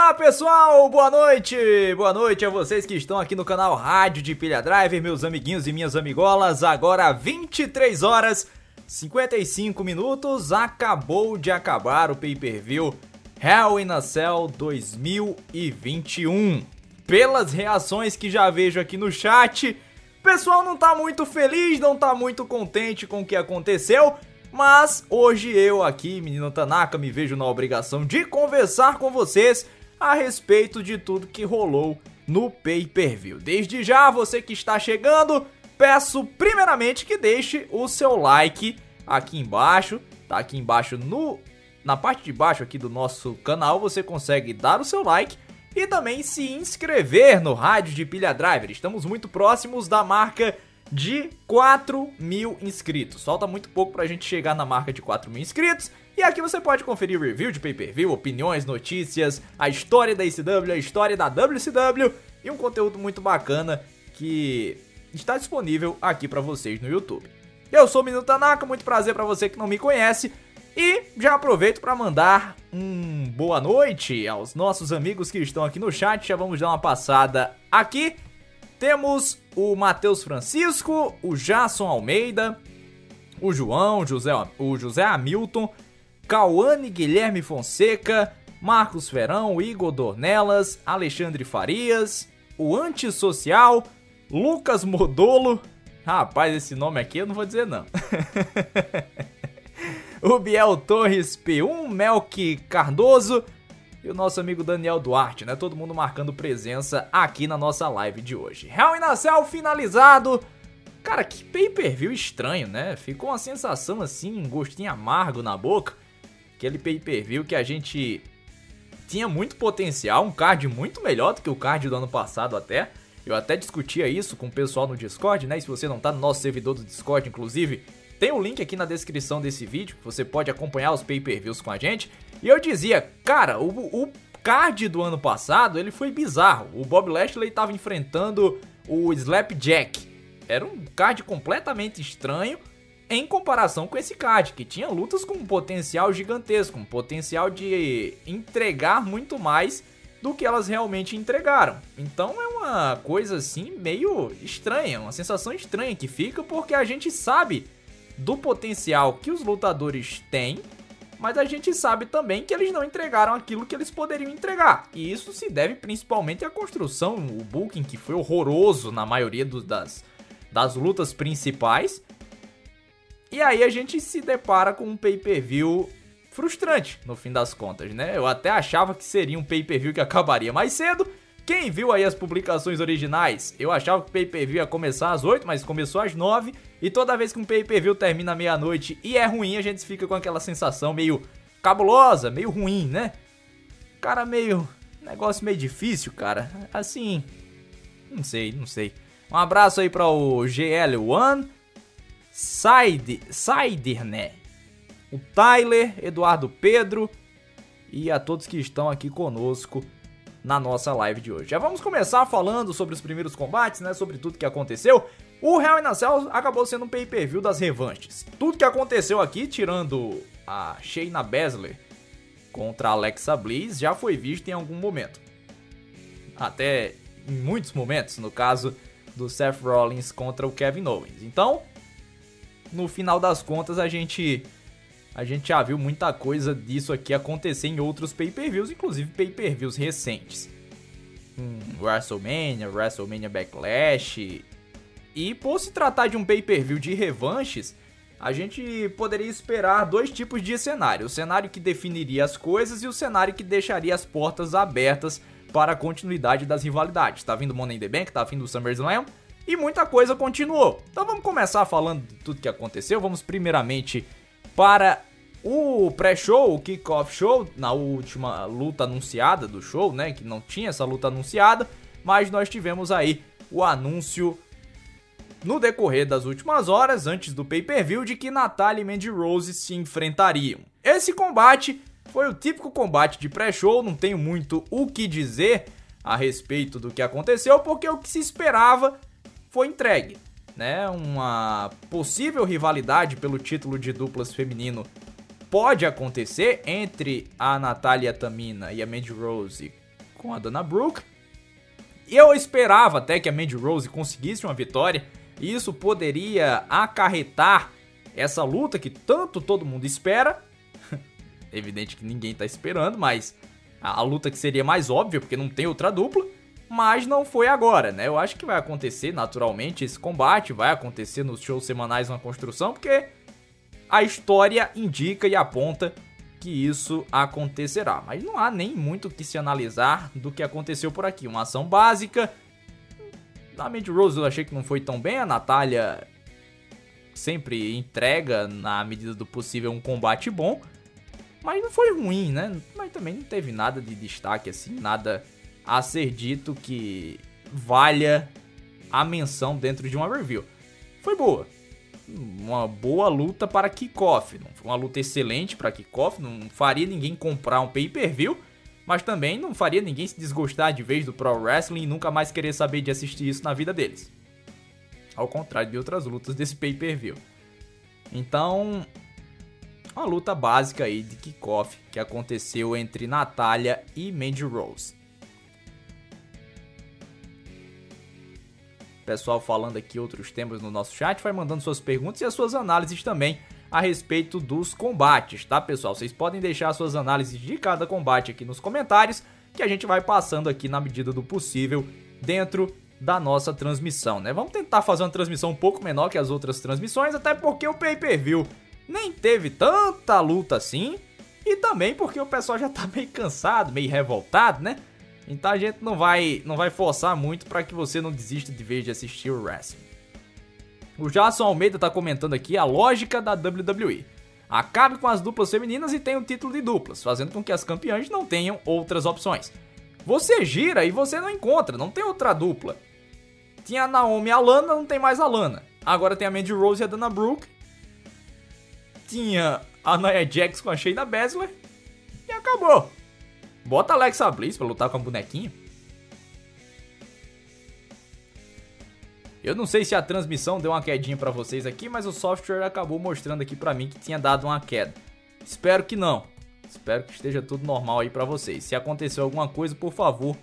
Olá pessoal, boa noite! Boa noite a vocês que estão aqui no canal Rádio de Pilha Driver, meus amiguinhos e minhas amigolas. Agora 23 horas 55 minutos, acabou de acabar o pay-per-view Hell in a Cell 2021. Pelas reações que já vejo aqui no chat, o pessoal não tá muito feliz, não tá muito contente com o que aconteceu. Mas hoje eu aqui, menino Tanaka, me vejo na obrigação de conversar com vocês a respeito de tudo que rolou no pay-per-view. Desde já, você que está chegando, peço primeiramente que deixe o seu like aqui embaixo, tá aqui embaixo no na parte de baixo aqui do nosso canal, você consegue dar o seu like e também se inscrever no Rádio de Pilha Driver. Estamos muito próximos da marca de 4 mil inscritos. Falta muito pouco pra gente chegar na marca de 4 mil inscritos. E aqui você pode conferir review de pay-per-view, opiniões, notícias, a história da ICW, a história da WCW e um conteúdo muito bacana que está disponível aqui para vocês no YouTube. Eu sou o Menino Tanaka, muito prazer para você que não me conhece. E já aproveito para mandar um boa noite aos nossos amigos que estão aqui no chat. Já vamos dar uma passada aqui. Temos o Matheus Francisco, o Jason Almeida, o João, José, o José Hamilton, Cauane Guilherme Fonseca, Marcos Ferão, Igor Dornelas, Alexandre Farias, o Antissocial, Lucas Modolo. Rapaz, esse nome aqui eu não vou dizer não. o Biel Torres P1, Melk Cardoso, e o nosso amigo Daniel Duarte, né? Todo mundo marcando presença aqui na nossa live de hoje. Hell in finalizado. Cara, que pay-per-view estranho, né? Ficou uma sensação assim, um gostinho amargo na boca. Aquele pay-per-view que a gente tinha muito potencial, um card muito melhor do que o card do ano passado até. Eu até discutia isso com o pessoal no Discord, né? E se você não tá no nosso servidor do Discord, inclusive, tem o um link aqui na descrição desse vídeo, você pode acompanhar os pay-per-views com a gente. E eu dizia, cara, o, o card do ano passado, ele foi bizarro. O Bob Lashley estava enfrentando o Slapjack. Era um card completamente estranho em comparação com esse card, que tinha lutas com um potencial gigantesco, um potencial de entregar muito mais do que elas realmente entregaram. Então é uma coisa assim meio estranha, uma sensação estranha que fica porque a gente sabe do potencial que os lutadores têm mas a gente sabe também que eles não entregaram aquilo que eles poderiam entregar. E isso se deve principalmente à construção, o booking que foi horroroso na maioria do, das, das lutas principais. E aí a gente se depara com um pay-per-view frustrante, no fim das contas, né? Eu até achava que seria um pay-per-view que acabaria mais cedo, quem viu aí as publicações originais, eu achava que o pay-per-view ia começar às 8, mas começou às 9. E toda vez que um pay-per-view termina meia-noite e é ruim, a gente fica com aquela sensação meio cabulosa, meio ruim, né? Cara, meio. Negócio meio difícil, cara. Assim. Não sei, não sei. Um abraço aí para o GL1, Side, Siderne, o Tyler, Eduardo Pedro e a todos que estão aqui conosco na nossa live de hoje. Já vamos começar falando sobre os primeiros combates, né, sobre tudo que aconteceu. O Hell in Cell acabou sendo um pay-per-view das revanches. Tudo que aconteceu aqui, tirando a Shayna Baszler contra a Alexa Bliss, já foi visto em algum momento. Até em muitos momentos, no caso do Seth Rollins contra o Kevin Owens. Então, no final das contas, a gente a gente já viu muita coisa disso aqui acontecer em outros pay-per-views, inclusive pay-per-views recentes. Um WrestleMania, WrestleMania Backlash. E por se tratar de um pay-per-view de revanches, a gente poderia esperar dois tipos de cenário: o cenário que definiria as coisas e o cenário que deixaria as portas abertas para a continuidade das rivalidades. Tá vindo Money in the Bank, tá vindo o SummerSlam e muita coisa continuou. Então vamos começar falando de tudo que aconteceu. Vamos primeiramente para o pré-show, o kickoff show, na última luta anunciada do show, né? Que não tinha essa luta anunciada, mas nós tivemos aí o anúncio no decorrer das últimas horas, antes do pay-per-view, de que Natalia e Mandy Rose se enfrentariam. Esse combate foi o típico combate de pré-show, não tenho muito o que dizer a respeito do que aconteceu, porque o que se esperava foi entregue. Né, uma possível rivalidade pelo título de duplas feminino pode acontecer entre a Natália Tamina e a Mandy Rose com a Dana Brooke. Eu esperava até que a Mandy Rose conseguisse uma vitória, e isso poderia acarretar essa luta que tanto todo mundo espera. Evidente que ninguém tá esperando, mas a, a luta que seria mais óbvia, porque não tem outra dupla. Mas não foi agora, né? Eu acho que vai acontecer naturalmente esse combate, vai acontecer nos shows semanais uma construção, porque a história indica e aponta que isso acontecerá. Mas não há nem muito que se analisar do que aconteceu por aqui. Uma ação básica. Na Mandy Rose eu achei que não foi tão bem. A Natália sempre entrega, na medida do possível, um combate bom. Mas não foi ruim, né? Mas também não teve nada de destaque assim, nada a ser dito que valha a menção dentro de uma review. Foi boa. Uma boa luta para kickoff. Não foi uma luta excelente para kickoff. Não faria ninguém comprar um pay-per-view. Mas também não faria ninguém se desgostar de vez do Pro Wrestling e nunca mais querer saber de assistir isso na vida deles. Ao contrário de outras lutas desse pay-per-view. Então, uma luta básica aí de kickoff que aconteceu entre Natália e Mandy Rose. Pessoal falando aqui outros temas no nosso chat, vai mandando suas perguntas e as suas análises também a respeito dos combates, tá, pessoal? Vocês podem deixar suas análises de cada combate aqui nos comentários, que a gente vai passando aqui na medida do possível dentro da nossa transmissão, né? Vamos tentar fazer uma transmissão um pouco menor que as outras transmissões, até porque o pay-per-view nem teve tanta luta assim, e também porque o pessoal já tá meio cansado, meio revoltado, né? Então a gente não vai, não vai forçar muito para que você não desista de vez de assistir o wrestling. O Jason Almeida tá comentando aqui a lógica da WWE. Acabe com as duplas femininas e tenha o um título de duplas, fazendo com que as campeãs não tenham outras opções. Você gira e você não encontra, não tem outra dupla. Tinha a Naomi e a Lana, não tem mais a Lana. Agora tem a Mandy Rose e a Dana Brooke. Tinha a Nia Jax com a Shayna Baszler. E acabou. Bota Alexa Bliss pra lutar com a bonequinha. Eu não sei se a transmissão deu uma quedinha para vocês aqui, mas o software acabou mostrando aqui para mim que tinha dado uma queda. Espero que não. Espero que esteja tudo normal aí para vocês. Se aconteceu alguma coisa, por favor,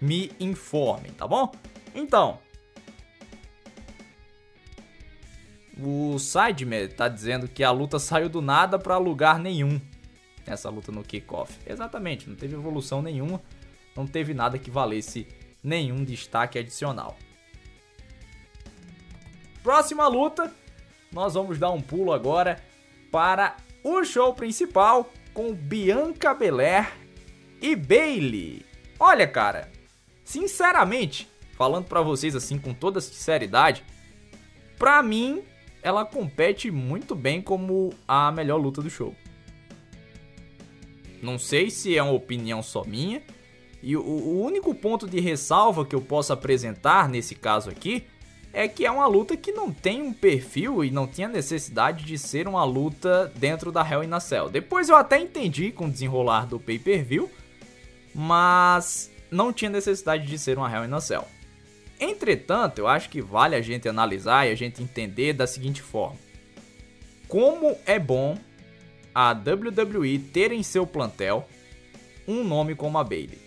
me informem, tá bom? Então, o Sideman tá dizendo que a luta saiu do nada para lugar nenhum nessa luta no kickoff. Exatamente, não teve evolução nenhuma, não teve nada que valesse nenhum destaque adicional. Próxima luta, nós vamos dar um pulo agora para o show principal com Bianca Belair e Bailey. Olha, cara, sinceramente, falando para vocês assim com toda sinceridade, para mim ela compete muito bem como a melhor luta do show. Não sei se é uma opinião só minha. E o, o único ponto de ressalva que eu posso apresentar nesse caso aqui é que é uma luta que não tem um perfil e não tinha necessidade de ser uma luta dentro da Hell in a Cell. Depois eu até entendi com o desenrolar do pay-per-view, mas não tinha necessidade de ser uma Hell in a Cell. Entretanto, eu acho que vale a gente analisar e a gente entender da seguinte forma: como é bom a WWE ter em seu plantel um nome como a Bailey.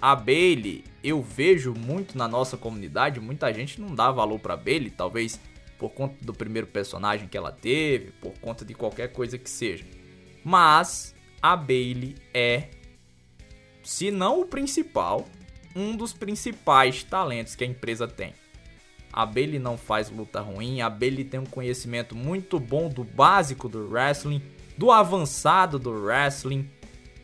A Bailey, eu vejo muito na nossa comunidade, muita gente não dá valor para Bailey, talvez por conta do primeiro personagem que ela teve, por conta de qualquer coisa que seja. Mas a Bailey é, se não o principal, um dos principais talentos que a empresa tem. A Bailey não faz luta ruim, a Bailey tem um conhecimento muito bom do básico do wrestling do avançado do wrestling,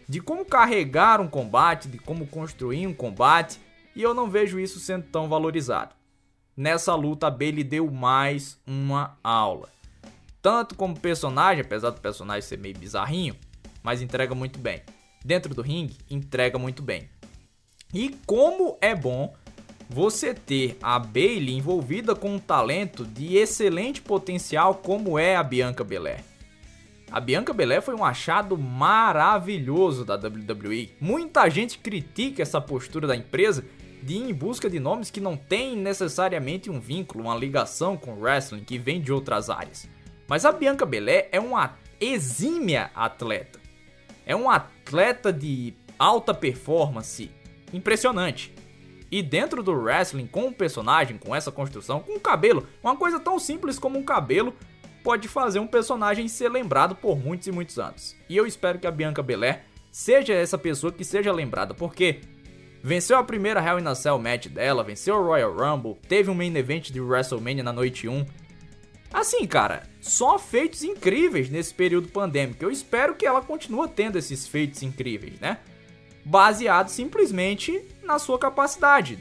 de como carregar um combate, de como construir um combate, e eu não vejo isso sendo tão valorizado. Nessa luta, a Bailey deu mais uma aula. Tanto como personagem, apesar do personagem ser meio bizarrinho, mas entrega muito bem. Dentro do ringue, entrega muito bem. E como é bom você ter a Bailey envolvida com um talento de excelente potencial como é a Bianca Belair. A Bianca Belair foi um achado maravilhoso da WWE. Muita gente critica essa postura da empresa de ir em busca de nomes que não têm necessariamente um vínculo, uma ligação com o wrestling, que vem de outras áreas. Mas a Bianca Belair é uma exímia atleta. É um atleta de alta performance impressionante. E dentro do wrestling, com um personagem, com essa construção, com um cabelo, uma coisa tão simples como um cabelo pode fazer um personagem ser lembrado por muitos e muitos anos. E eu espero que a Bianca Belair seja essa pessoa que seja lembrada, porque venceu a primeira Hell in a Cell match dela, venceu o Royal Rumble, teve um main event de WrestleMania na noite 1. Assim, cara, só feitos incríveis nesse período pandêmico. Eu espero que ela continue tendo esses feitos incríveis, né? Baseado simplesmente na sua capacidade.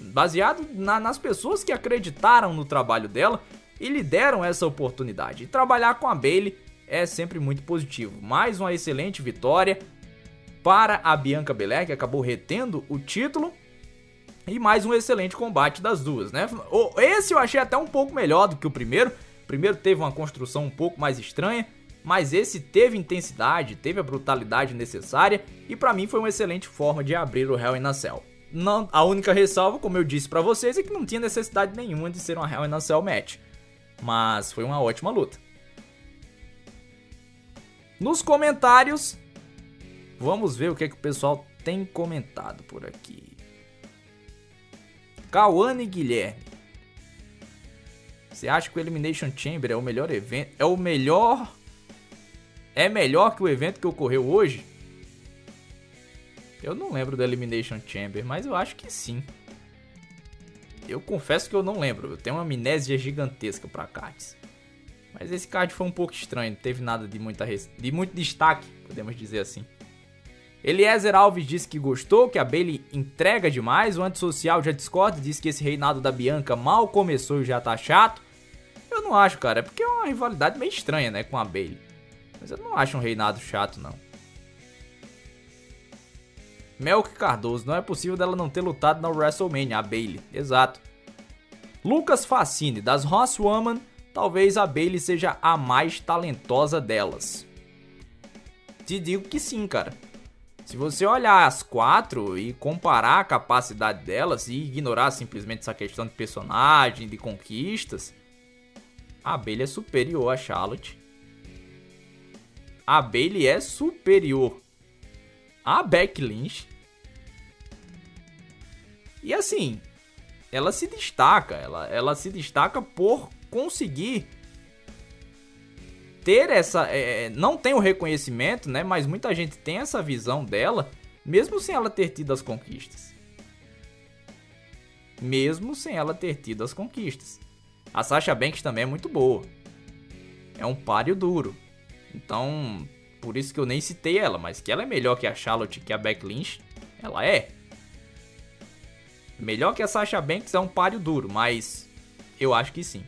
Baseado na, nas pessoas que acreditaram no trabalho dela e lhe deram essa oportunidade. E trabalhar com a Bailey é sempre muito positivo. Mais uma excelente vitória para a Bianca Belair, que acabou retendo o título. E mais um excelente combate das duas, né? Esse eu achei até um pouco melhor do que o primeiro. O primeiro teve uma construção um pouco mais estranha, mas esse teve intensidade, teve a brutalidade necessária e para mim foi uma excelente forma de abrir o Hell in a Cell. Não, a única ressalva, como eu disse para vocês, é que não tinha necessidade nenhuma de ser uma Hell in a Cell match mas foi uma ótima luta. Nos comentários, vamos ver o que, é que o pessoal tem comentado por aqui. Cauane Guilherme. Você acha que o Elimination Chamber é o melhor evento? É o melhor. É melhor que o evento que ocorreu hoje? Eu não lembro do Elimination Chamber, mas eu acho que sim. Eu confesso que eu não lembro, eu tenho uma amnésia gigantesca para cards. Mas esse card foi um pouco estranho, não teve nada de, muita de muito destaque, podemos dizer assim. Eliezer Alves disse que gostou, que a Bailey entrega demais. O antissocial já discorda, disse que esse reinado da Bianca mal começou e já tá chato. Eu não acho, cara, é porque é uma rivalidade meio estranha, né, com a Bailey. Mas eu não acho um reinado chato, não. Melk Cardoso, não é possível dela não ter lutado na WrestleMania, a Bailey. Exato. Lucas Facine, das Woman, talvez a Bailey seja a mais talentosa delas. Te digo que sim, cara. Se você olhar as quatro e comparar a capacidade delas e ignorar simplesmente essa questão de personagem, de conquistas, a Bailey é superior a Charlotte. A Bailey é superior a Beck Lynch. E assim, ela se destaca, ela, ela se destaca por conseguir ter essa. É, é, não tem o reconhecimento, né? Mas muita gente tem essa visão dela, mesmo sem ela ter tido as conquistas. Mesmo sem ela ter tido as conquistas. A Sasha Banks também é muito boa. É um páreo duro. Então, por isso que eu nem citei ela, mas que ela é melhor que a Charlotte, que a Beck Lynch, ela é. Melhor que a Sasha Banks é um páreo duro, mas eu acho que sim.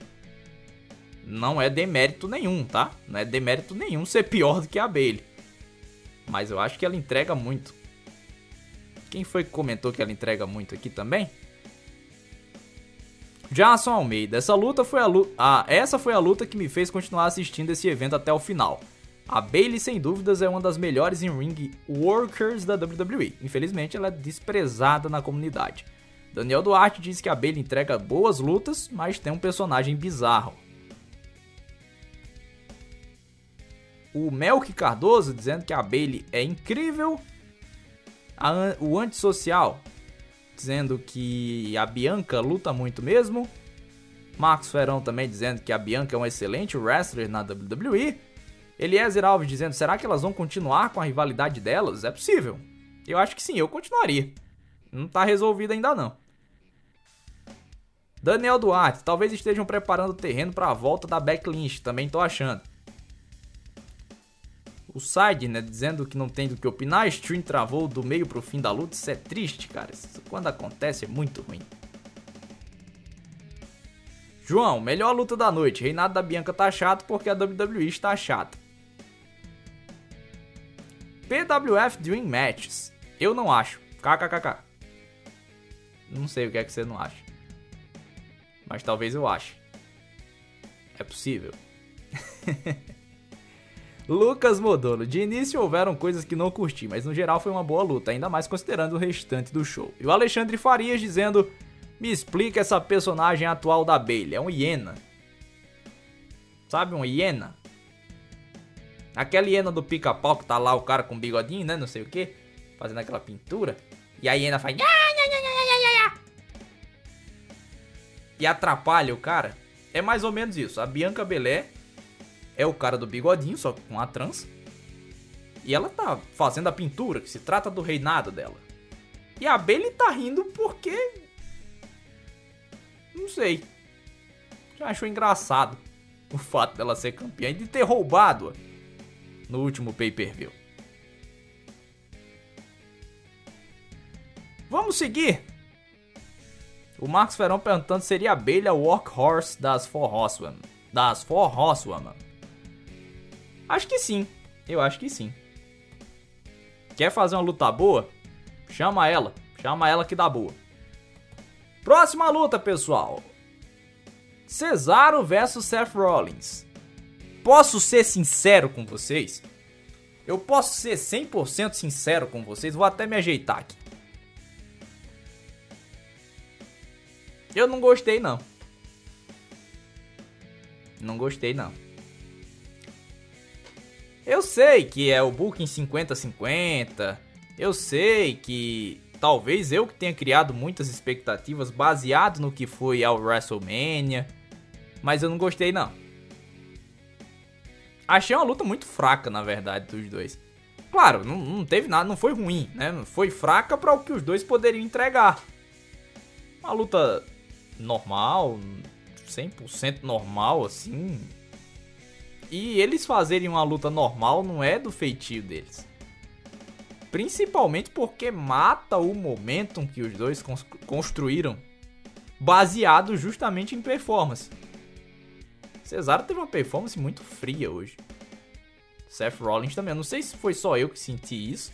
Não é demérito nenhum, tá? Não é demérito nenhum ser pior do que a Bailey. Mas eu acho que ela entrega muito. Quem foi que comentou que ela entrega muito aqui também? Jason Almeida, essa luta foi a luta. Ah, essa foi a luta que me fez continuar assistindo esse evento até o final. A Bailey, sem dúvidas, é uma das melhores em ring workers da WWE. Infelizmente, ela é desprezada na comunidade. Daniel Duarte diz que a Bailey entrega boas lutas, mas tem um personagem bizarro. O Melk Cardoso dizendo que a Bailey é incrível. A, o antissocial dizendo que a Bianca luta muito mesmo. Marcos Ferão também dizendo que a Bianca é um excelente wrestler na WWE. Eliezer Alves dizendo: será que elas vão continuar com a rivalidade delas? É possível. Eu acho que sim, eu continuaria. Não tá resolvido ainda não. Daniel Duarte, talvez estejam preparando o terreno para a volta da Lynch, também tô achando. O Side, né, dizendo que não tem do que opinar, Stream travou do meio pro fim da luta, isso é triste, cara. Isso, quando acontece é muito ruim. João, melhor luta da noite. Reinado da Bianca tá chato porque a WWE está chata. PWF Dream Matches. Eu não acho. KKKK. Não sei o que é que você não acha mas talvez eu ache. É possível. Lucas Modolo, de início houveram coisas que não curti, mas no geral foi uma boa luta, ainda mais considerando o restante do show. E o Alexandre Farias dizendo: Me explica essa personagem atual da Bailey, é um hiena. Sabe, uma hiena? Aquela hiena do pica-pau que tá lá o cara com bigodinho, né? Não sei o que, fazendo aquela pintura. E a hiena faz. E atrapalha o cara. É mais ou menos isso. A Bianca Belé é o cara do bigodinho, só com a trans. E ela tá fazendo a pintura, que se trata do reinado dela. E a Bailey tá rindo porque. Não sei. Já achou engraçado o fato dela ser campeã e de ter roubado no último pay-per-view. Vamos seguir. O Marcos Ferão perguntando se seria a Bailey a workhorse das Four Horsewomen. Das Four Horsewomen. Acho que sim. Eu acho que sim. Quer fazer uma luta boa? Chama ela. Chama ela que dá boa. Próxima luta, pessoal. Cesaro versus Seth Rollins. Posso ser sincero com vocês? Eu posso ser 100% sincero com vocês, vou até me ajeitar aqui. Eu não gostei não. Não gostei não. Eu sei que é o booking 50-50. Eu sei que talvez eu que tenha criado muitas expectativas baseado no que foi ao WrestleMania, mas eu não gostei não. Achei uma luta muito fraca, na verdade, dos dois. Claro, não, não teve nada, não foi ruim, né? Foi fraca para o que os dois poderiam entregar. Uma luta normal, 100% normal, assim. E eles fazerem uma luta normal não é do feitio deles. Principalmente porque mata o momentum que os dois construíram, baseado justamente em performance. Cesaro teve uma performance muito fria hoje. Seth Rollins também. Eu não sei se foi só eu que senti isso.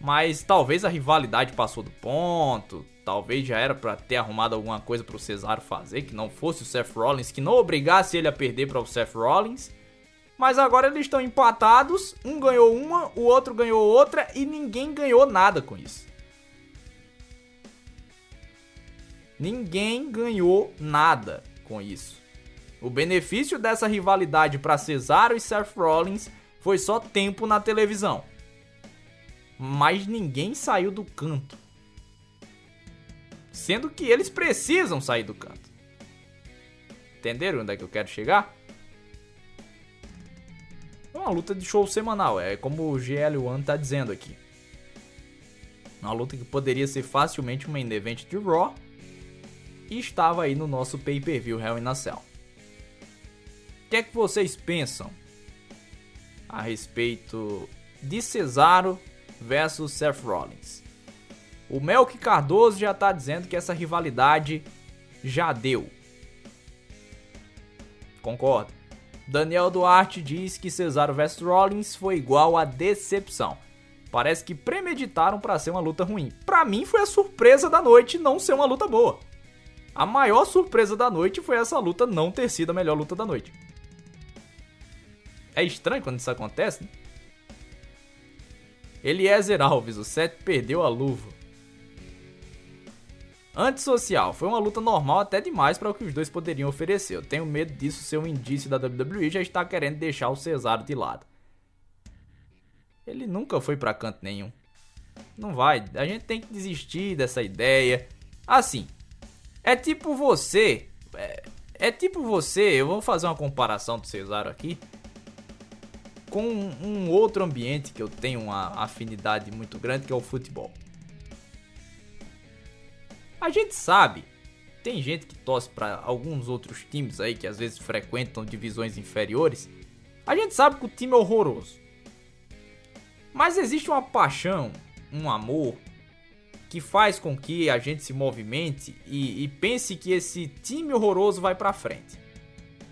Mas talvez a rivalidade passou do ponto. Talvez já era para ter arrumado alguma coisa para o Cesaro fazer, que não fosse o Seth Rollins, que não obrigasse ele a perder para o Seth Rollins. Mas agora eles estão empatados, um ganhou uma, o outro ganhou outra e ninguém ganhou nada com isso. Ninguém ganhou nada com isso. O benefício dessa rivalidade para Cesaro e Seth Rollins foi só tempo na televisão. Mas ninguém saiu do canto. Sendo que eles precisam sair do canto. Entenderam onde é que eu quero chegar? É uma luta de show semanal, é como o GL1 tá dizendo aqui. Uma luta que poderia ser facilmente uma main event de Raw e estava aí no nosso pay-per-view Hell in a Cell que é que vocês pensam a respeito de Cesaro versus Seth Rollins? O Melk Cardoso já está dizendo que essa rivalidade já deu. Concordo. Daniel Duarte diz que Cesaro vs Rollins foi igual a decepção. Parece que premeditaram para ser uma luta ruim. Para mim foi a surpresa da noite não ser uma luta boa. A maior surpresa da noite foi essa luta não ter sido a melhor luta da noite. É estranho quando isso acontece, né? Eliezer Alves, o Seth perdeu a luva. Antissocial, foi uma luta normal até demais para o que os dois poderiam oferecer. Eu tenho medo disso ser um indício da WWE já estar querendo deixar o Cesaro de lado. Ele nunca foi para canto nenhum. Não vai, a gente tem que desistir dessa ideia. Assim, é tipo você. É, é tipo você, eu vou fazer uma comparação do Cesaro aqui com um outro ambiente que eu tenho uma afinidade muito grande, que é o futebol. A gente sabe, tem gente que torce para alguns outros times aí que às vezes frequentam divisões inferiores. A gente sabe que o time é horroroso. Mas existe uma paixão, um amor que faz com que a gente se movimente e, e pense que esse time horroroso vai para frente.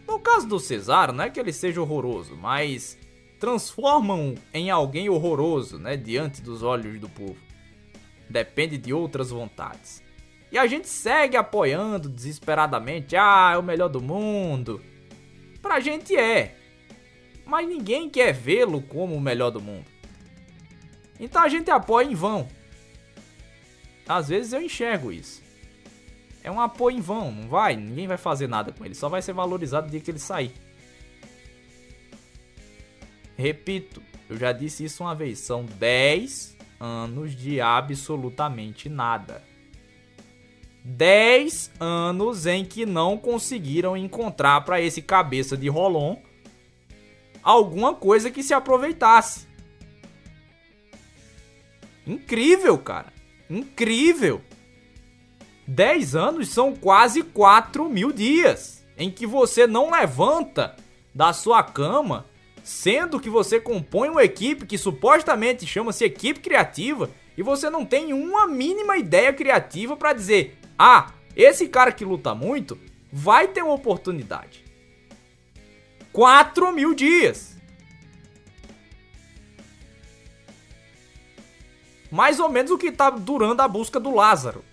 No caso do Cesaro, não é que ele seja horroroso, mas transformam em alguém horroroso, né, diante dos olhos do povo. Depende de outras vontades. E a gente segue apoiando desesperadamente, ah, é o melhor do mundo. Pra gente é. Mas ninguém quer vê-lo como o melhor do mundo. Então a gente apoia em vão. Às vezes eu enxergo isso. É um apoio em vão, não vai, ninguém vai fazer nada com ele, só vai ser valorizado no dia que ele sair. Repito, eu já disse isso uma vez, são 10 anos de absolutamente nada. 10 anos em que não conseguiram encontrar para esse cabeça de Rolon alguma coisa que se aproveitasse. Incrível, cara. Incrível. 10 anos são quase 4 mil dias em que você não levanta da sua cama, sendo que você compõe uma equipe que supostamente chama-se equipe criativa e você não tem uma mínima ideia criativa para dizer: ah, esse cara que luta muito vai ter uma oportunidade. 4 mil dias. Mais ou menos o que tá durando a busca do Lázaro.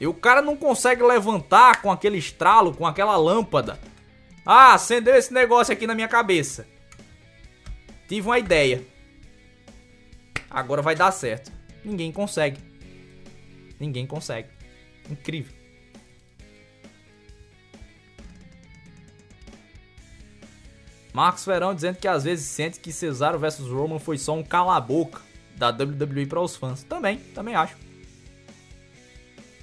E o cara não consegue levantar com aquele estralo, com aquela lâmpada. Ah, acendeu esse negócio aqui na minha cabeça. Tive uma ideia. Agora vai dar certo. Ninguém consegue. Ninguém consegue. Incrível. Marcos Verão dizendo que às vezes sente que Cesaro vs Roman foi só um cala-boca da WWE para os fãs. Também, também acho.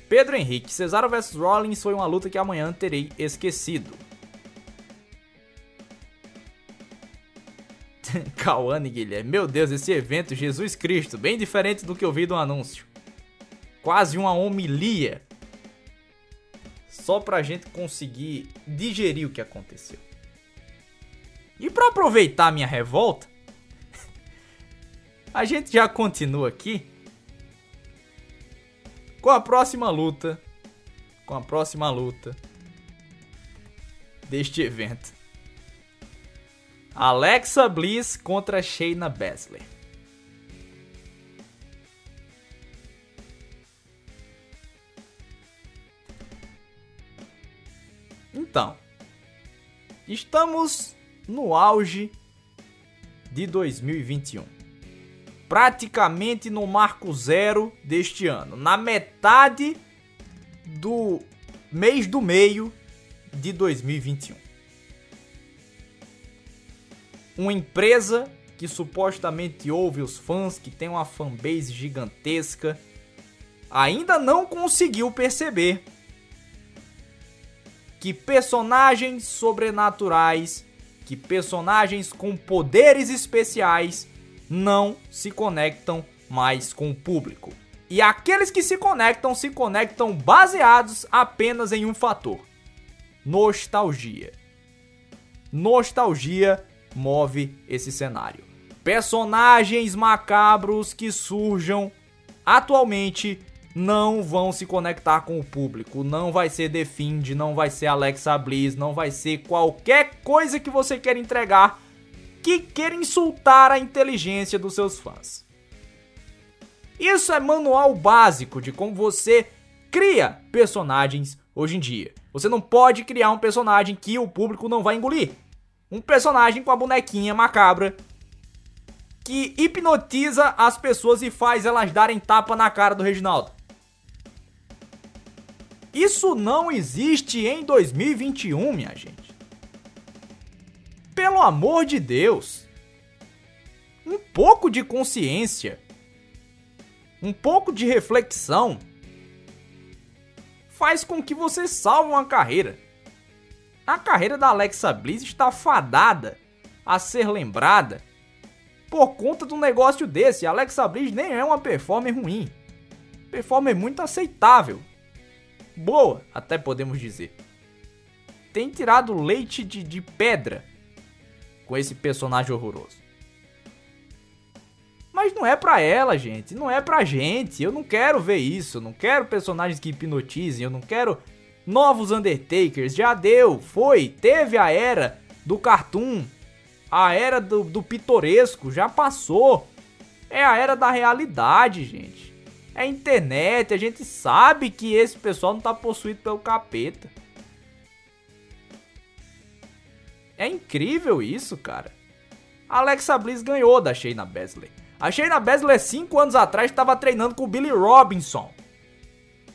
Pedro Henrique, Cesaro vs Rollins foi uma luta que amanhã terei esquecido. Cauane Guilherme, meu Deus, esse evento, Jesus Cristo, bem diferente do que eu vi do anúncio. Quase uma homilia. Só pra gente conseguir digerir o que aconteceu. E para aproveitar a minha revolta, a gente já continua aqui com a próxima luta, com a próxima luta deste evento. Alexa Bliss contra Shayna Baszler. Então, estamos no auge de 2021. Praticamente no marco zero deste ano, na metade do mês do meio de 2021. Uma empresa que supostamente ouve os fãs, que tem uma fanbase gigantesca, ainda não conseguiu perceber que personagens sobrenaturais que personagens com poderes especiais não se conectam mais com o público. E aqueles que se conectam se conectam baseados apenas em um fator: nostalgia. Nostalgia move esse cenário. Personagens macabros que surjam atualmente não vão se conectar com o público. Não vai ser The Fiend, não vai ser Alexa Bliss, não vai ser qualquer coisa que você quer entregar que queira insultar a inteligência dos seus fãs. Isso é manual básico de como você cria personagens hoje em dia. Você não pode criar um personagem que o público não vai engolir. Um personagem com a bonequinha macabra que hipnotiza as pessoas e faz elas darem tapa na cara do Reginaldo. Isso não existe em 2021, minha gente. Pelo amor de Deus. Um pouco de consciência. Um pouco de reflexão faz com que você salve uma carreira. A carreira da Alexa Bliss está fadada a ser lembrada por conta de um negócio desse. A Alexa Bliss nem é uma performer ruim. Performer muito aceitável boa, até podemos dizer. Tem tirado leite de, de pedra com esse personagem horroroso. Mas não é pra ela, gente. Não é pra gente. Eu não quero ver isso. Eu não quero personagens que hipnotizem. Eu não quero novos Undertakers. Já deu. Foi. Teve a era do cartoon. A era do, do pitoresco. Já passou. É a era da realidade, gente é internet, a gente sabe que esse pessoal não tá possuído pelo capeta. É incrível isso, cara. Alexa Bliss ganhou da Shayna Baszler. A Shayna Baszler 5 anos atrás estava treinando com o Billy Robinson.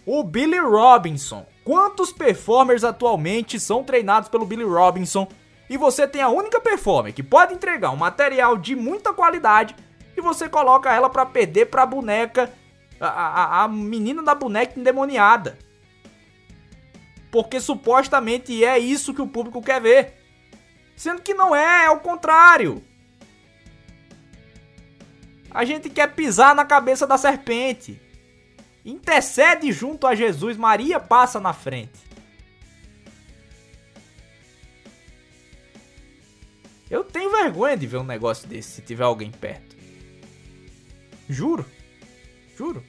O Billy Robinson. Quantos performers atualmente são treinados pelo Billy Robinson e você tem a única performer que pode entregar um material de muita qualidade e você coloca ela para perder pra boneca, a, a, a menina da boneca endemoniada. Porque supostamente é isso que o público quer ver. Sendo que não é, é o contrário. A gente quer pisar na cabeça da serpente. Intercede junto a Jesus, Maria passa na frente. Eu tenho vergonha de ver um negócio desse se tiver alguém perto. Juro. Juro.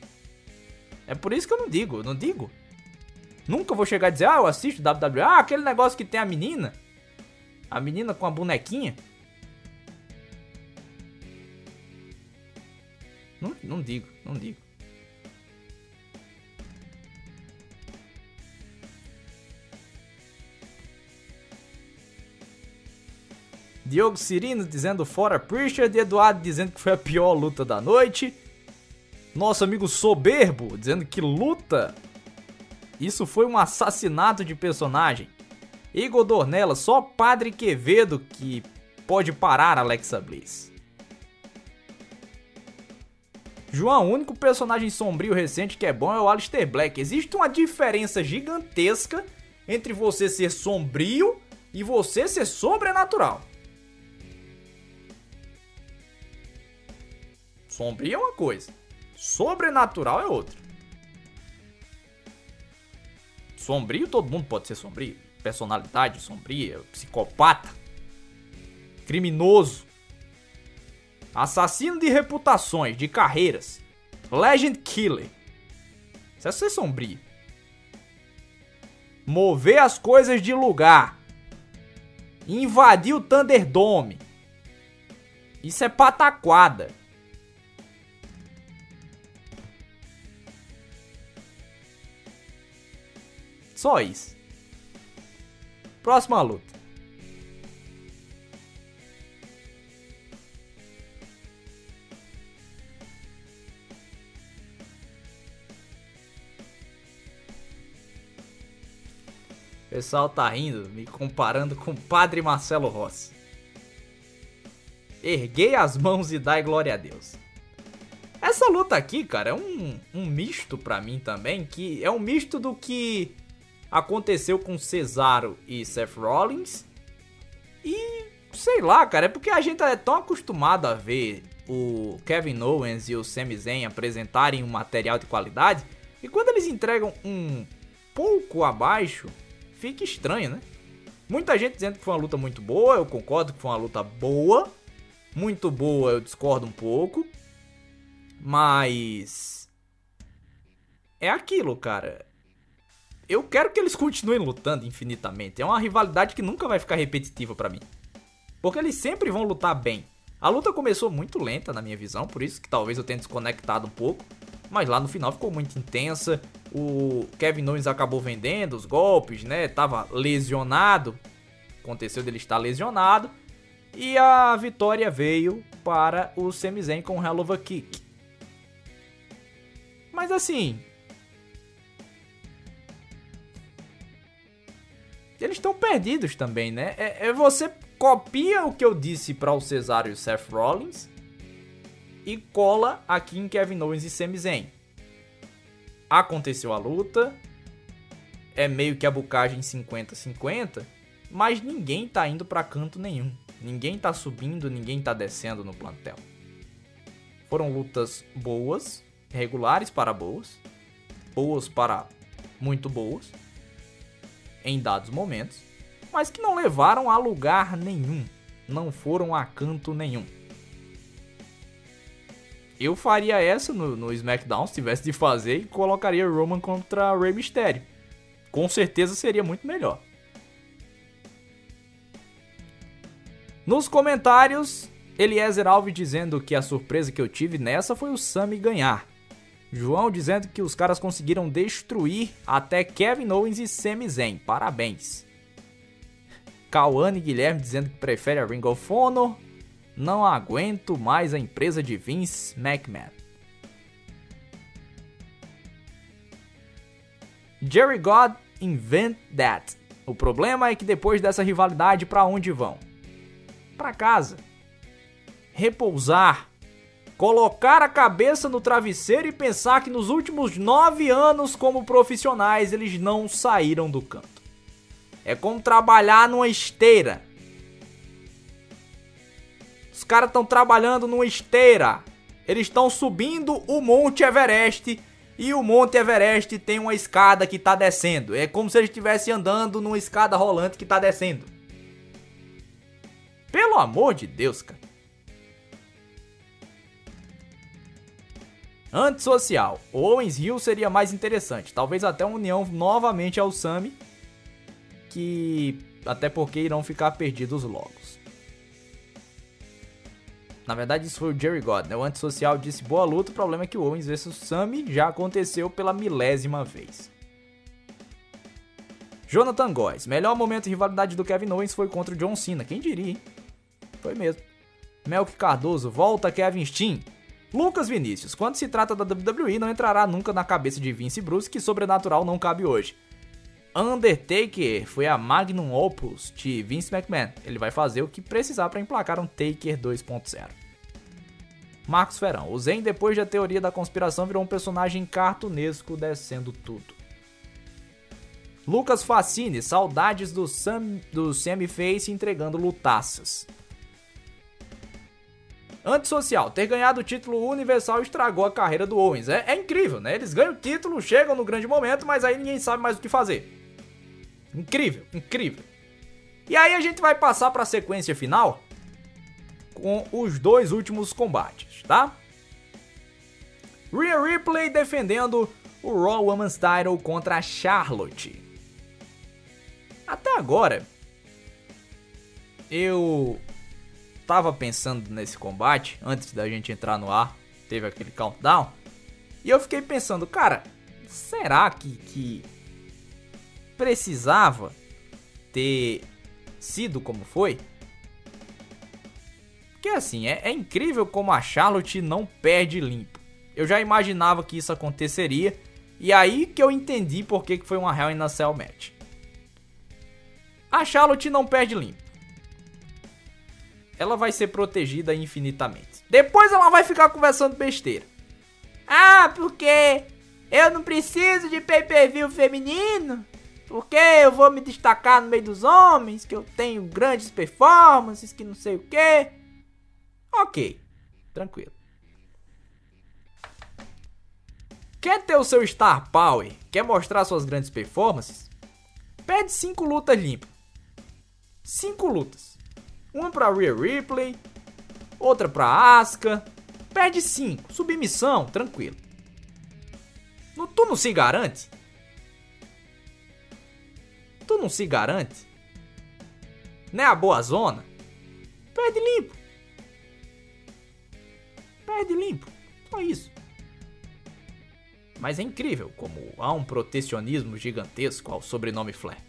É por isso que eu não digo, eu não digo. Nunca vou chegar a dizer, ah, eu assisto WWE, ah, aquele negócio que tem a menina. A menina com a bonequinha. Não, não digo, não digo. Diogo Cirino dizendo fora Pritchard e Eduardo dizendo que foi a pior luta da noite. Nosso amigo Soberbo dizendo que luta. Isso foi um assassinato de personagem. Igor Dornella, só Padre Quevedo que pode parar Alexa Bliss. João, o único personagem sombrio recente que é bom é o Alistair Black. Existe uma diferença gigantesca entre você ser sombrio e você ser sobrenatural. Sombrio é uma coisa, sobrenatural é outra. Sombrio, todo mundo pode ser sombrio. Personalidade sombria, psicopata, criminoso, assassino de reputações, de carreiras, legend killer. Isso é ser sombrio. Mover as coisas de lugar. Invadir o Thunderdome. Isso é pataquada. Só isso. Próxima luta. O pessoal tá rindo, me comparando com o Padre Marcelo Rossi. Erguei as mãos e dai glória a Deus. Essa luta aqui, cara, é um, um misto pra mim também, que é um misto do que aconteceu com Cesaro e Seth Rollins. E sei lá, cara, é porque a gente é tão acostumado a ver o Kevin Owens e o Sami Zayn apresentarem um material de qualidade e quando eles entregam um pouco abaixo, fica estranho, né? Muita gente dizendo que foi uma luta muito boa, eu concordo que foi uma luta boa. Muito boa, eu discordo um pouco. Mas é aquilo, cara eu quero que eles continuem lutando infinitamente. É uma rivalidade que nunca vai ficar repetitiva para mim. Porque eles sempre vão lutar bem. A luta começou muito lenta na minha visão, por isso que talvez eu tenha desconectado um pouco. Mas lá no final ficou muito intensa. O Kevin Owens acabou vendendo os golpes, né? Tava lesionado. Aconteceu dele estar lesionado. E a vitória veio para o Sami com o Hell of a Kick. Mas assim, eles estão perdidos também, né? É, é, você copia o que eu disse para o Cesário e o Seth Rollins e cola aqui em Kevin Owens e Sami Zayn. Aconteceu a luta, é meio que a bucagem 50-50, mas ninguém tá indo para canto nenhum. Ninguém tá subindo, ninguém tá descendo no plantel. Foram lutas boas, regulares para boas, boas para muito boas em dados momentos, mas que não levaram a lugar nenhum, não foram a canto nenhum. Eu faria essa no, no SmackDown se tivesse de fazer e colocaria Roman contra Rey Mysterio. Com certeza seria muito melhor. Nos comentários, Eliezer Alves dizendo que a surpresa que eu tive nessa foi o Sami ganhar. João dizendo que os caras conseguiram destruir até Kevin Owens e Sami Zayn. Parabéns. Cauane Guilherme dizendo que prefere a Ring of Honor. Não aguento mais a empresa de Vince McMahon. Jerry God Invent That. O problema é que depois dessa rivalidade, para onde vão? Para casa. Repousar. Colocar a cabeça no travesseiro e pensar que nos últimos nove anos, como profissionais, eles não saíram do canto. É como trabalhar numa esteira. Os caras estão trabalhando numa esteira. Eles estão subindo o Monte Everest e o Monte Everest tem uma escada que está descendo. É como se eles estivessem andando numa escada rolante que está descendo. Pelo amor de Deus, cara. Antissocial. Owens Hill seria mais interessante. Talvez até uma união novamente ao Sami. Que. Até porque irão ficar perdidos logo. Na verdade, isso foi o Jerry God, né? O antissocial disse boa luta, o problema é que o Owens vs Sami já aconteceu pela milésima vez. Jonathan Góes, melhor momento de rivalidade do Kevin Owens foi contra o John Cena, quem diria, hein? Foi mesmo. Melk Cardoso, volta Kevin Steen. Lucas Vinícius, quando se trata da WWE, não entrará nunca na cabeça de Vince Bruce que sobrenatural não cabe hoje. Undertaker foi a magnum opus de Vince McMahon. Ele vai fazer o que precisar para emplacar um Taker 2.0. Marcos Ferão. O Zen, depois da teoria da conspiração, virou um personagem cartunesco descendo tudo. Lucas Facine. Saudades do, Sam, do Face entregando lutaças. Antissocial, ter ganhado o título universal estragou a carreira do Owens. É, é, incrível, né? Eles ganham o título, chegam no grande momento, mas aí ninguém sabe mais o que fazer. Incrível, incrível. E aí a gente vai passar para a sequência final com os dois últimos combates, tá? Rhea Ripley defendendo o Raw Women's Title contra a Charlotte. Até agora, eu tava pensando nesse combate antes da gente entrar no ar, teve aquele countdown, e eu fiquei pensando, cara, será que, que precisava ter sido como foi. Porque assim, é, é, incrível como a Charlotte não perde limpo. Eu já imaginava que isso aconteceria. E aí que eu entendi por que foi uma Hell in a Cell match. A Charlotte não perde limpo. Ela vai ser protegida infinitamente. Depois ela vai ficar conversando besteira. Ah, porque eu não preciso de pay-per-view feminino. Porque eu vou me destacar no meio dos homens, que eu tenho grandes performances, que não sei o que. Ok, tranquilo. Quer ter o seu Star Power? Quer mostrar suas grandes performances? Pede 5 lutas limpas. 5 lutas. Uma pra Rhea Ripley, outra pra Asuka. Pede 5. Submissão, tranquilo. Tu não se garante? tu não se garante? Não é a boa zona? Perde limpo. Perde limpo. Só isso. Mas é incrível como há um protecionismo gigantesco ao sobrenome Flair.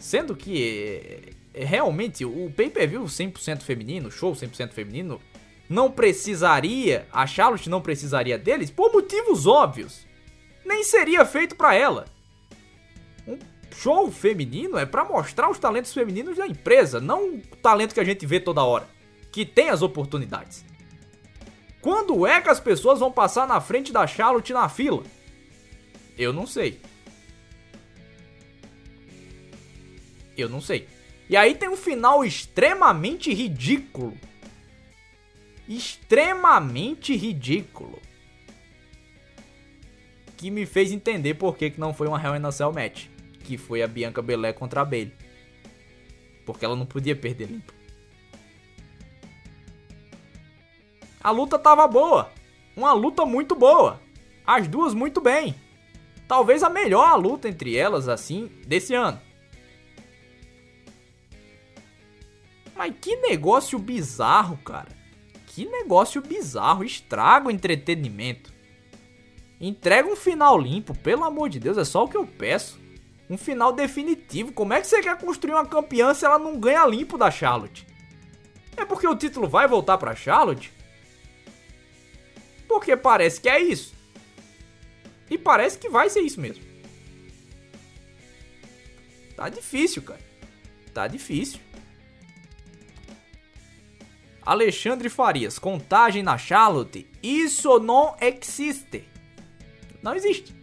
Sendo que realmente o pay-per-view 100% feminino, show 100% feminino, não precisaria, a Charlotte não precisaria deles por motivos óbvios. Nem seria feito para ela. Um show feminino é para mostrar os talentos femininos da empresa, não o talento que a gente vê toda hora, que tem as oportunidades. Quando é que as pessoas vão passar na frente da Charlotte na fila? Eu não sei. Eu não sei. E aí tem um final extremamente ridículo. Extremamente ridículo. Que me fez entender por que, que não foi uma Hell in a Cell match que foi a Bianca Belair contra a Bayley. Porque ela não podia perder limpo. A luta tava boa. Uma luta muito boa. As duas muito bem. Talvez a melhor luta entre elas, assim, desse ano. Mas que negócio bizarro, cara. Que negócio bizarro. Estraga o entretenimento. Entrega um final limpo, pelo amor de Deus, é só o que eu peço um final definitivo. Como é que você quer construir uma campeã se ela não ganha limpo da Charlotte? É porque o título vai voltar para Charlotte? Porque parece que é isso. E parece que vai ser isso mesmo. Tá difícil, cara. Tá difícil. Alexandre Farias, contagem na Charlotte? Isso não existe. Não existe.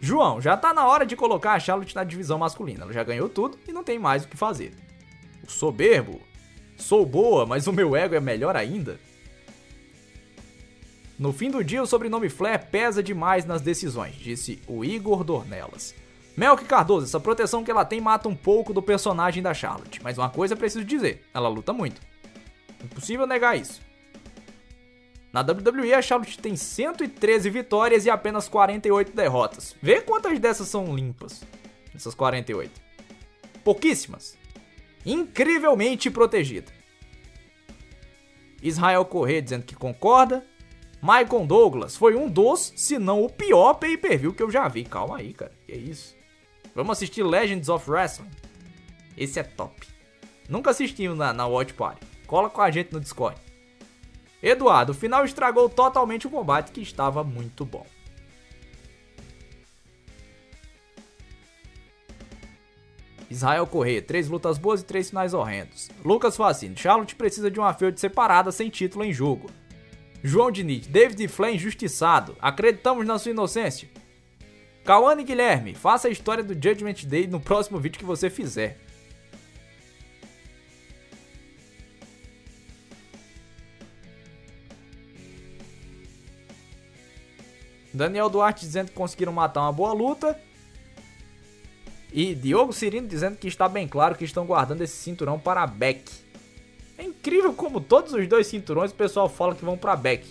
João, já tá na hora de colocar a Charlotte na divisão masculina. Ela já ganhou tudo e não tem mais o que fazer. O soberbo. Sou boa, mas o meu ego é melhor ainda. No fim do dia, o sobrenome Flair pesa demais nas decisões, disse o Igor Dornelas. Melk Cardoso, essa proteção que ela tem mata um pouco do personagem da Charlotte, mas uma coisa preciso dizer, ela luta muito. Impossível negar isso. Na WWE, a Charlotte tem 113 vitórias e apenas 48 derrotas. Vê quantas dessas são limpas. Essas 48. Pouquíssimas. Incrivelmente protegida. Israel Corrêa dizendo que concorda. Michael Douglas foi um dos, se não o pior pay-per-view que eu já vi. Calma aí, cara. Que isso? Vamos assistir Legends of Wrestling. Esse é top. Nunca assistimos na, na Watch Party. Cola com a gente no Discord. Eduardo, o final estragou totalmente o combate que estava muito bom. Israel Corrêa, três lutas boas e três finais horrendos. Lucas Facine, Charlotte precisa de uma feud separada sem título em jogo. João Diniz, David Flay injustiçado. Acreditamos na sua inocência. Kawane Guilherme, faça a história do Judgment Day no próximo vídeo que você fizer. Daniel Duarte dizendo que conseguiram matar uma boa luta. E Diogo Cirino dizendo que está bem claro que estão guardando esse cinturão para Beck. É incrível como todos os dois cinturões o pessoal fala que vão para Beck.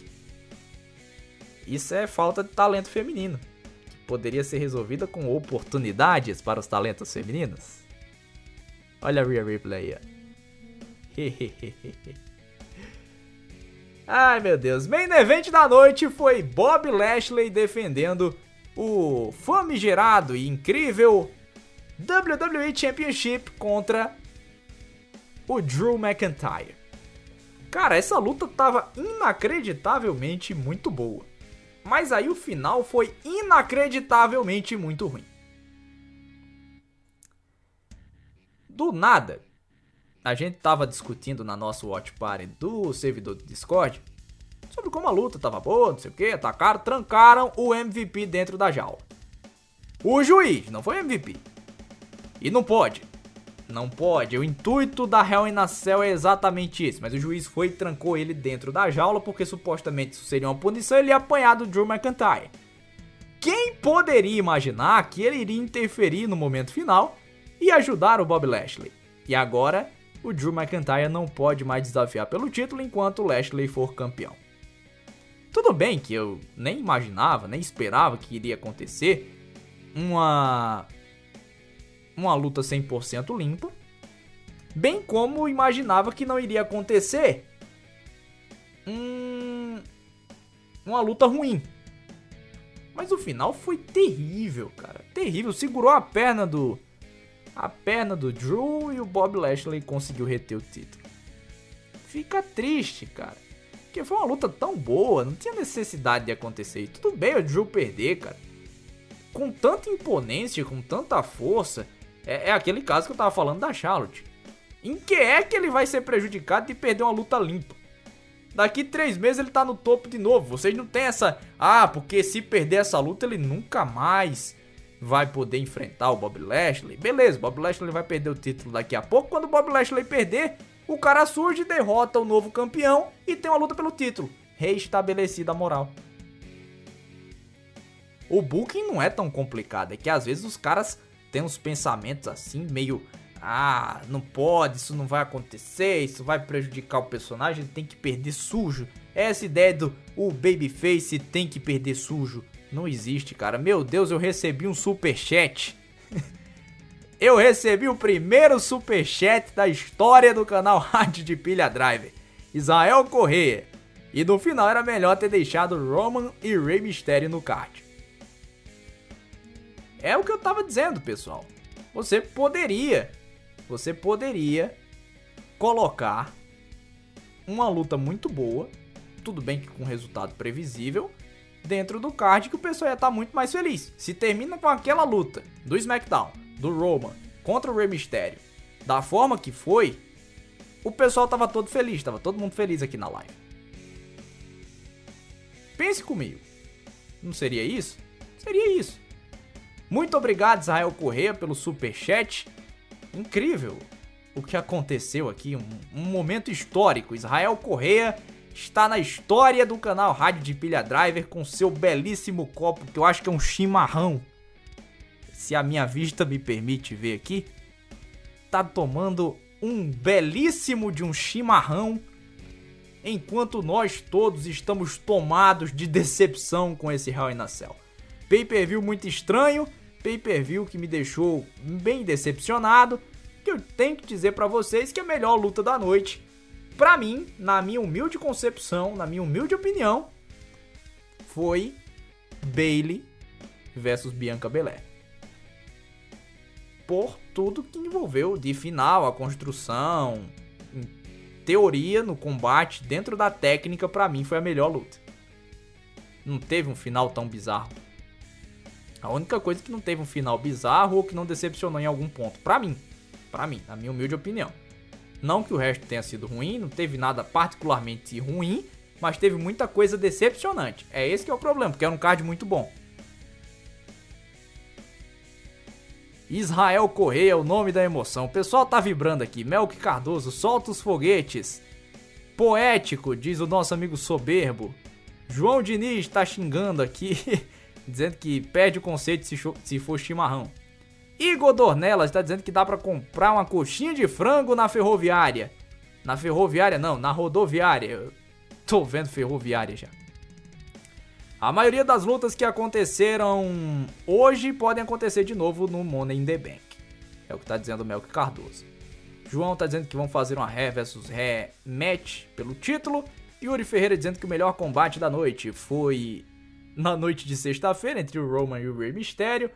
Isso é falta de talento feminino, que poderia ser resolvida com oportunidades para os talentos femininos. Olha a Rhea Ripley aí. Ai meu Deus, main event da noite foi Bob Lashley defendendo o famigerado e incrível WWE Championship contra o Drew McIntyre. Cara, essa luta tava inacreditavelmente muito boa. Mas aí o final foi inacreditavelmente muito ruim. Do nada, a gente tava discutindo na nossa watch party do servidor do Discord sobre como a luta tava boa, não sei o que, atacaram, trancaram o MVP dentro da jaula. O juiz, não foi MVP. E não pode. Não pode. O intuito da Hell in a Cell é exatamente esse. Mas o juiz foi e trancou ele dentro da jaula porque supostamente isso seria uma punição ele ia apanhar do Drew McIntyre. Quem poderia imaginar que ele iria interferir no momento final e ajudar o Bob Lashley? E agora o Drew McIntyre não pode mais desafiar pelo título enquanto Lashley for campeão. Tudo bem que eu nem imaginava, nem esperava que iria acontecer uma uma luta 100% limpa, bem como imaginava que não iria acontecer um, uma luta ruim. Mas o final foi terrível, cara. Terrível. Segurou a perna do a perna do Drew e o Bob Lashley conseguiu reter o título. Fica triste, cara. Porque foi uma luta tão boa, não tinha necessidade de acontecer. E tudo bem o Drew perder, cara. Com tanta imponência, com tanta força, é, é aquele caso que eu tava falando da Charlotte. Em que é que ele vai ser prejudicado de perder uma luta limpa? Daqui três meses ele tá no topo de novo. Vocês não tem essa. Ah, porque se perder essa luta ele nunca mais vai poder enfrentar o Bob Lashley. Beleza, Bob Lashley vai perder o título daqui a pouco. Quando o Bob Lashley perder, o cara surge, derrota o novo campeão e tem uma luta pelo título. Reestabelecida a moral. O booking não é tão complicado, é que às vezes os caras têm uns pensamentos assim, meio. Ah, não pode, isso não vai acontecer, isso vai prejudicar o personagem, ele tem que perder sujo. Essa ideia do o babyface tem que perder sujo. Não existe, cara. Meu Deus, eu recebi um super chat. eu recebi o primeiro super chat da história do canal Rádio de Pilha Driver. Israel Correia. E no final era melhor ter deixado Roman e Rey Mysterio no card. É o que eu tava dizendo, pessoal. Você poderia, você poderia colocar uma luta muito boa, tudo bem que com resultado previsível, dentro do card que o pessoal ia estar tá muito mais feliz. Se termina com aquela luta do SmackDown, do Roman contra o Rey Mysterio, da forma que foi, o pessoal tava todo feliz, tava todo mundo feliz aqui na live. Pense comigo. Não seria isso? Seria isso. Muito obrigado, Israel Corrêa, pelo super chat. Incrível o que aconteceu aqui, um, um momento histórico. Israel Corrêa está na história do canal Rádio de Pilha Driver com seu belíssimo copo, que eu acho que é um chimarrão. Se a minha vista me permite ver aqui, tá tomando um belíssimo de um chimarrão, enquanto nós todos estamos tomados de decepção com esse Hell in a Cell. Pay-per-view muito estranho, pay-per-view que me deixou bem decepcionado, que eu tenho que dizer para vocês que é a melhor luta da noite, para mim, na minha humilde concepção, na minha humilde opinião, foi Bailey versus Bianca Belair. Por tudo que envolveu de final, a construção, teoria no combate, dentro da técnica, para mim foi a melhor luta. Não teve um final tão bizarro. A única coisa que não teve um final bizarro ou que não decepcionou em algum ponto, para mim, para mim, na minha humilde opinião. Não que o resto tenha sido ruim, não teve nada particularmente ruim, mas teve muita coisa decepcionante. É esse que é o problema, porque era um card muito bom. Israel Correia, o nome da emoção. O pessoal tá vibrando aqui. Melk Cardoso, solta os foguetes. Poético, diz o nosso amigo soberbo. João Diniz tá xingando aqui, dizendo que perde o conceito se for chimarrão. Igor Dornelas está dizendo que dá para comprar uma coxinha de frango na ferroviária. Na ferroviária não, na rodoviária. Eu tô vendo ferroviária já. A maioria das lutas que aconteceram hoje podem acontecer de novo no Money in the Bank. É o que tá dizendo o Melk Cardoso. João tá dizendo que vão fazer uma ré versus ré match pelo título. Yuri Ferreira dizendo que o melhor combate da noite foi na noite de sexta-feira entre o Roman e o Rey Mysterio.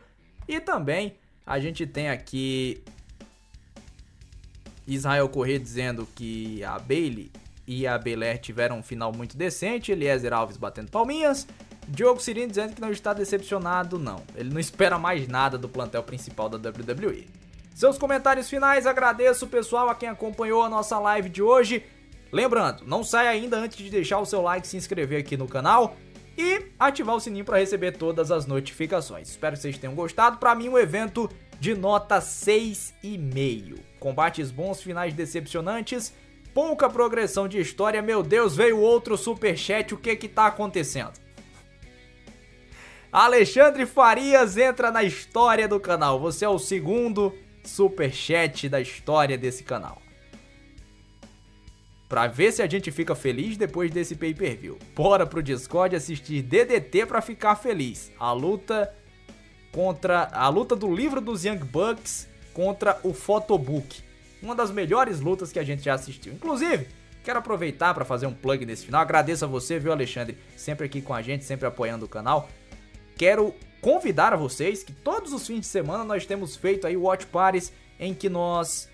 E também a gente tem aqui Israel Corrêa dizendo que a Bailey e a Belair tiveram um final muito decente, Eliezer Alves batendo palminhas, Diogo Cirino dizendo que não está decepcionado, não. Ele não espera mais nada do plantel principal da WWE. Seus comentários finais, agradeço pessoal a quem acompanhou a nossa live de hoje. Lembrando, não saia ainda antes de deixar o seu like e se inscrever aqui no canal e ativar o sininho para receber todas as notificações. Espero que vocês tenham gostado. Para mim, um evento de nota 6,5. Combates bons, finais decepcionantes, pouca progressão de história. Meu Deus, veio outro super chat. O que que tá acontecendo? Alexandre Farias entra na história do canal. Você é o segundo super chat da história desse canal para ver se a gente fica feliz depois desse pay-per-view. Bora pro Discord assistir DDT para ficar feliz. A luta contra a luta do livro dos Young Bucks contra o Photobook. Uma das melhores lutas que a gente já assistiu. Inclusive, quero aproveitar para fazer um plug nesse final. Agradeço a você, viu, Alexandre, sempre aqui com a gente, sempre apoiando o canal. Quero convidar a vocês que todos os fins de semana nós temos feito aí watch parties em que nós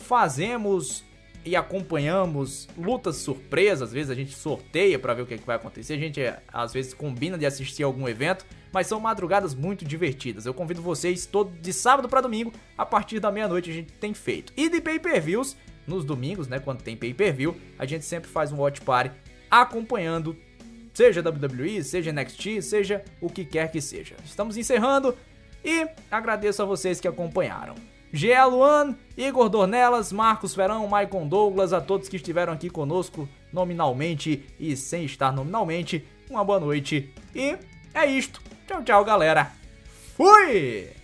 fazemos e acompanhamos lutas surpresas, às vezes a gente sorteia para ver o que, é que vai acontecer, a gente às vezes combina de assistir algum evento, mas são madrugadas muito divertidas. Eu convido vocês todo de sábado para domingo, a partir da meia-noite a gente tem feito. E de pay-per-views, nos domingos, né, quando tem pay-per-view, a gente sempre faz um watch party acompanhando seja WWE, seja NXT, seja o que quer que seja. Estamos encerrando e agradeço a vocês que acompanharam. Gea Igor Dornelas, Marcos Ferão, Maicon Douglas, a todos que estiveram aqui conosco nominalmente e sem estar nominalmente, uma boa noite e é isto. Tchau, tchau, galera. Fui!